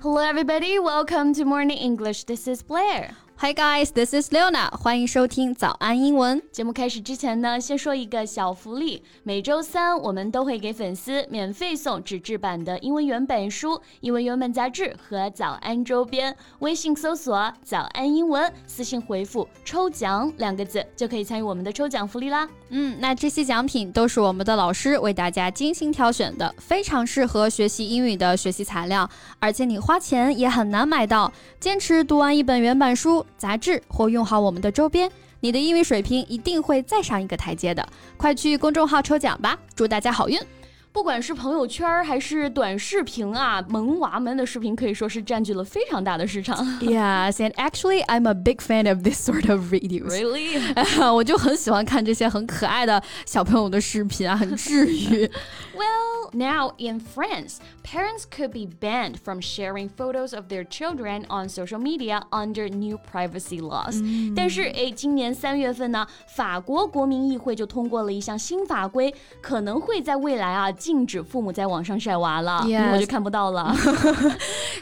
Hello, everybody. Welcome to Morning English. This is Blair. Hi guys, this is Leona. 欢迎收听早安英文。节目开始之前呢，先说一个小福利。每周三我们都会给粉丝免费送纸质版的英文原版书、英文原版杂志和早安周边。微信搜索“早安英文”，私信回复“抽奖”两个字，就可以参与我们的抽奖福利啦。嗯，那这些奖品都是我们的老师为大家精心挑选的，非常适合学习英语的学习材料，而且你花钱也很难买到。坚持读完一本原版书。杂志或用好我们的周边，你的英语水平一定会再上一个台阶的。快去公众号抽奖吧，祝大家好运！不管是朋友圈还是短视频啊，萌娃们的视频可以说是占据了非常大的市场。Yes, and actually, I'm a big fan of this sort of videos. Really? 我就很喜欢看这些很可爱的小朋友的视频啊，很治愈。Well, now in France, parents could be banned from sharing photos of their children on social media under new privacy laws. 但是，哎，今年三月份呢，法国国民议会就通过了一项新法规，可能会在未来啊。禁止父母在网上晒娃了，我就看不到了。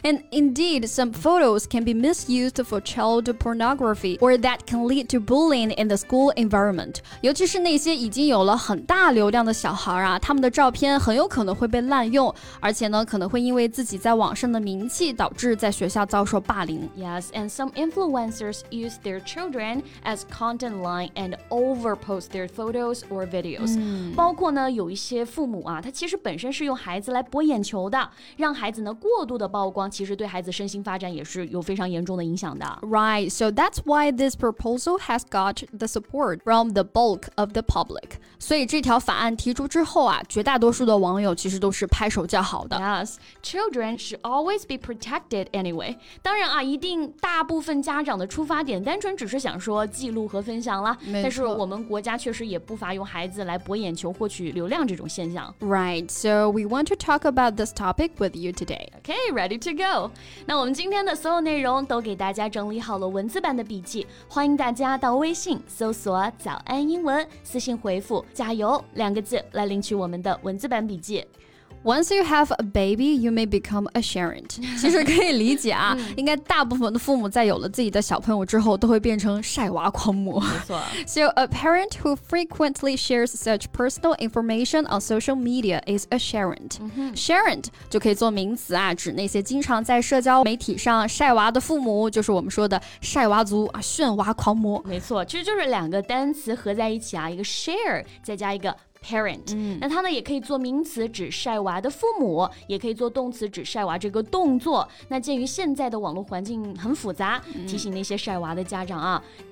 And indeed, some photos can be misused for child pornography, or that can lead to bullying in the school environment. 尤其是那些已经有了很大流量的小孩啊，他们的照片很有可 能会被滥用，而且呢，可能会因为自己在网上的名气，导致在学校遭受霸凌。Yes, and some influencers use their children as content line and overpost their photos or videos. 包括呢，有一些父母啊，他其实本身是用孩子来博眼球的，让孩子呢过度的曝光，其实对孩子身心发展也是有非常严重的影响的。Right, so that's why this proposal has got the support from the bulk of the public. 所以这条法案提出之后啊，绝大多数的网 友其实都是拍手叫好的。Yes, children should always be protected anyway. 当然啊，一定大部分家长的出发点单纯只是想说记录和分享啦。但是我们国家确实也不乏用孩子来博眼球、获取流量这种现象。Right. Right, so we want to talk about this topic with you today. Okay, ready to go. 那我们今天的所有内容都给大家整理好了文字版的笔记，欢迎大家到微信搜索“早安英文”，私信回复“加油”两个字来领取我们的文字版笔记。 Once you have a baby, you may become a sharent。其实可以理解啊，应该大部分的父母在有了自己的小朋友之后，都会变成晒娃狂魔。没错。So a parent who frequently shares such personal information on social media is a sharent. Sharent 就可以做名词啊，指那些经常在社交媒体上晒娃的父母，就是我们说的晒娃族啊，炫娃狂魔。没错，其实就是两个单词合在一起啊，一个 share 再加一个。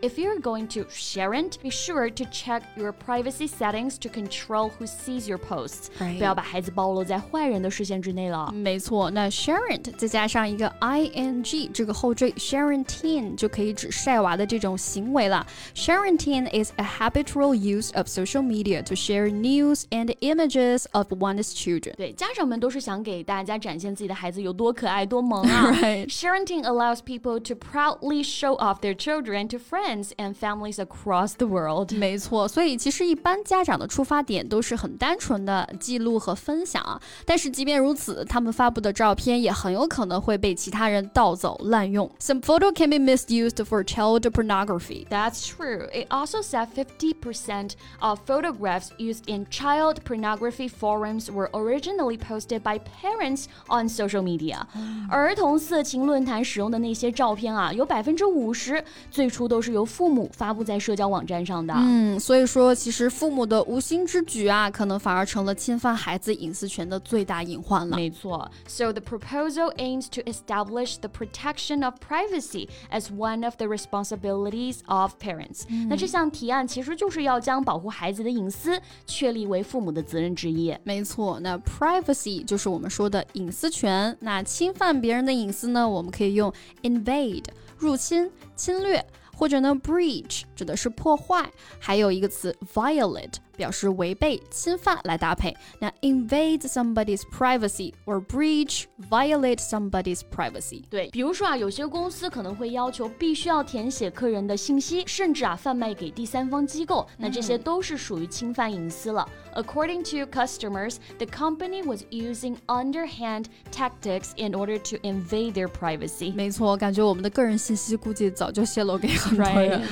if you're going to share it, be sure to check your privacy settings to control who sees your posts。不要把孩子暴露在坏人的视线之内了。没错，那 share it 再加上一个 ing 这个后缀 sharenting 就可以指晒娃的这种行为了。Sharenting is a habitual use of social media to share news and images of one's children. 对，家长们都是想给大家展现自己的孩子有多可爱、多萌啊。right. Sharenting allows people to proudly show off their children to friends and families across the world. 没错，所以其实一般家长的出发点都是很单纯的记录和分享啊。但是即便如此，他们发布的照片也很有可能会被其他人盗走、滥用。Some photo can be misused for child pornography. That's true. It also said 50% of photographs used in child pornography forums were originally posted by parents on social media。儿童色情论坛使用的那些照片啊，有百分之五十最初都是由父母发布在社交网站上的。嗯，所以说其实父母的无心之举啊，可能反而成了侵犯孩子隐私权的最大隐患了。没错。So the proposal aims to establish the protection of privacy as one of the responsibilities of parents。那这项提案其实就是要将保护孩子的隐私。 确立为父母的责任之一。没错，那 privacy 就是我们说的隐私权。那侵犯别人的隐私呢，我们可以用 invade 入侵、侵略，或者呢 breach 指的是破坏。还有一个词 violate 表示违背、侵犯来搭配。那 invade somebody's privacy or breach, violate somebody's privacy。对，比如说啊，有些公司可能会要求必须要填写客人的信息，甚至啊贩卖给第三方机构，那这些都是属于侵犯隐私了。According to customers, the company was using underhand tactics in order to invade their privacy. 没错，感觉我们的个人信息估计早就泄露给很多人。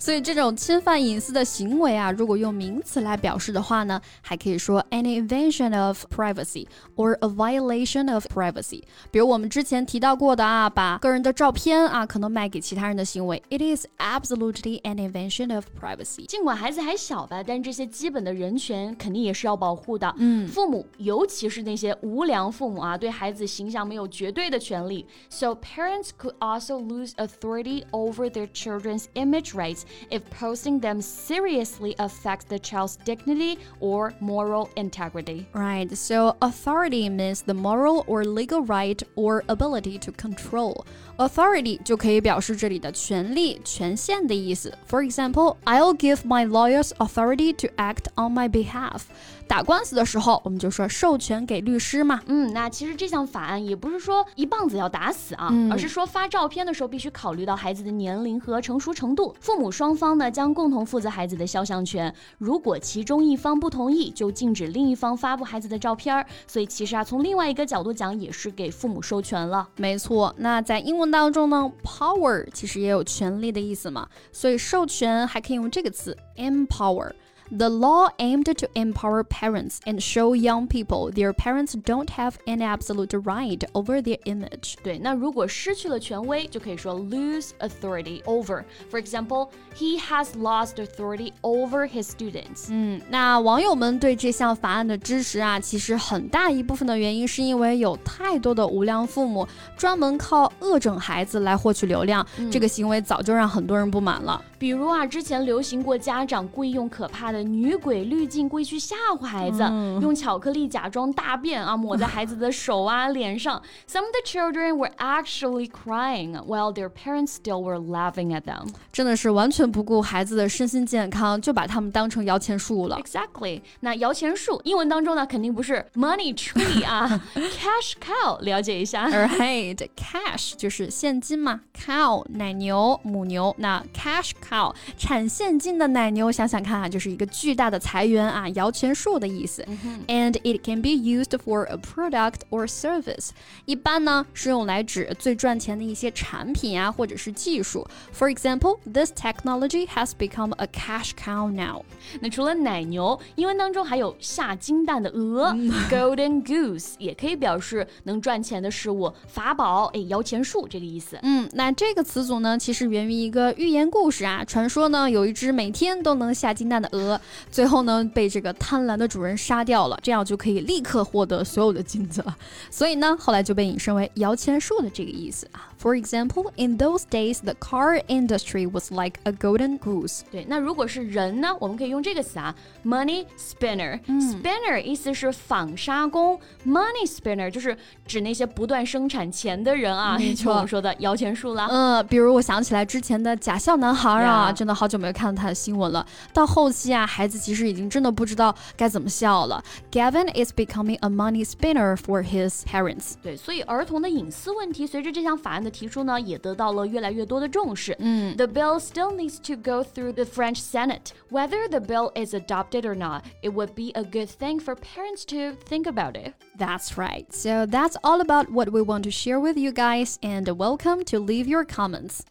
所以这种侵犯隐私的行为啊，如果用名词来 表示的话呢，还可以说 an invasion of privacy or a violation of privacy。比如我们之前提到过的啊，把个人的照片啊可能卖给其他人的行为，it is absolutely an invasion of privacy。尽管孩子还小吧，但这些基本的人权肯定也是要保护的。嗯，父母，尤其是那些无良父母啊，对孩子形象没有绝对的权利。So parents could also lose authority over their children's image rights if posting them seriously affects the child's dignity or moral integrity. Right. So authority means the moral or legal right or ability to control. Authority 就可以表示这里的权利、权限的意思。For example, I'll give my lawyers authority to act on my behalf. 打官司的时候，我们就说授权给律师嘛。嗯，那其实这项法案也不是说一棒子要打死啊，而是说发照片的时候必须考虑到孩子的年龄和成熟程度，父母双方呢将共同负责孩子的肖像权。如果 其中一方不同意，就禁止另一方发布孩子的照片儿。所以其实啊，从另外一个角度讲，也是给父母授权了。没错，那在英文当中呢，power 其实也有权利的意思嘛，所以授权还可以用这个词 empower。The law aimed to empower parents and show young people their parents don't have an absolute right over their image. 对，那如果失去了权威，就可以说 lose authority over. For example, he has lost authority over his students. 嗯，那网友们对这项法案的支持啊，其实很大一部分的原因是因为有太多的无良父母专门靠恶整孩子来获取流量，嗯、这个行为早就让很多人不满了。 比如啊，之前流行过家长故意用可怕的女鬼滤镜故意去吓唬孩子，用巧克力假装大便啊，抹在孩子的手啊、脸上。Some of the children were actually crying while their parents still were laughing at them。真的是完全不顾孩子的身心健康，就把他们当成摇钱树了。Exactly。那摇钱树英文当中呢，肯定不是 money tree 啊，cash cow。了解一下。Right，cash 就是现金嘛，cow 奶牛母牛，那 cash cow 产现金的奶牛，想想看啊，就是一个巨大的财源啊，摇钱树的意思。And it can be used for a product or service。一般呢是用来指最赚钱的一些产品啊，或者是技术。For example, this technology has become a cash cow now。那除了奶牛，英文当中还有下金蛋的鹅，golden goose，也可以表示能赚钱的事物，法宝，哎，摇钱树这个意思。嗯，那这个词组呢，其实源于一个寓言故事啊，传说呢有一只每天都能下金蛋的鹅。最后呢，被这个贪婪的主人杀掉了，这样就可以立刻获得所有的金子了。所以呢，后来就被引申为摇钱树的这个意思啊。For example, in those days, the car industry was like a golden goose。对，那如果是人呢，我们可以用这个词啊，money spinner。spinner 意思是纺纱工，money spinner 就是指那些不断生产钱的人啊，就我们说的摇钱树啦。嗯，比如我想起来之前的假笑男孩啊，真的好久没有看到他的新闻了。到后期啊，孩子其实已经真的不知道该怎么笑了。Gavin is becoming a money spinner for his parents。对，所以儿童的隐私问题随着这项法案的提出呢，也得到了越来越多的重视。嗯，The bill still needs to go through the French Senate. Whether the bill is adopted or not, it would be a good thing for parents to think about it. That's right. So that's all about what we want to share with you guys, and welcome to leave your comments.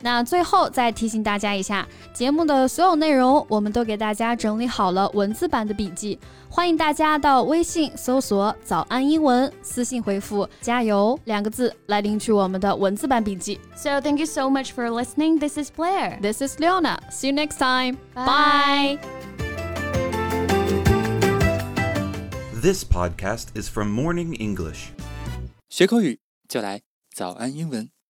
那最后再提醒大家一下，节目的所有内容我们都给大家整理好了文字版的笔记，欢迎大家到微信搜索“早安英文”，私信回复“加油”两个字来领取我们的文字版笔记。So thank you so much for listening. This is Blair. This is Leona. See you next time. Bye. This podcast is from Morning English. 学口语就来早安英文。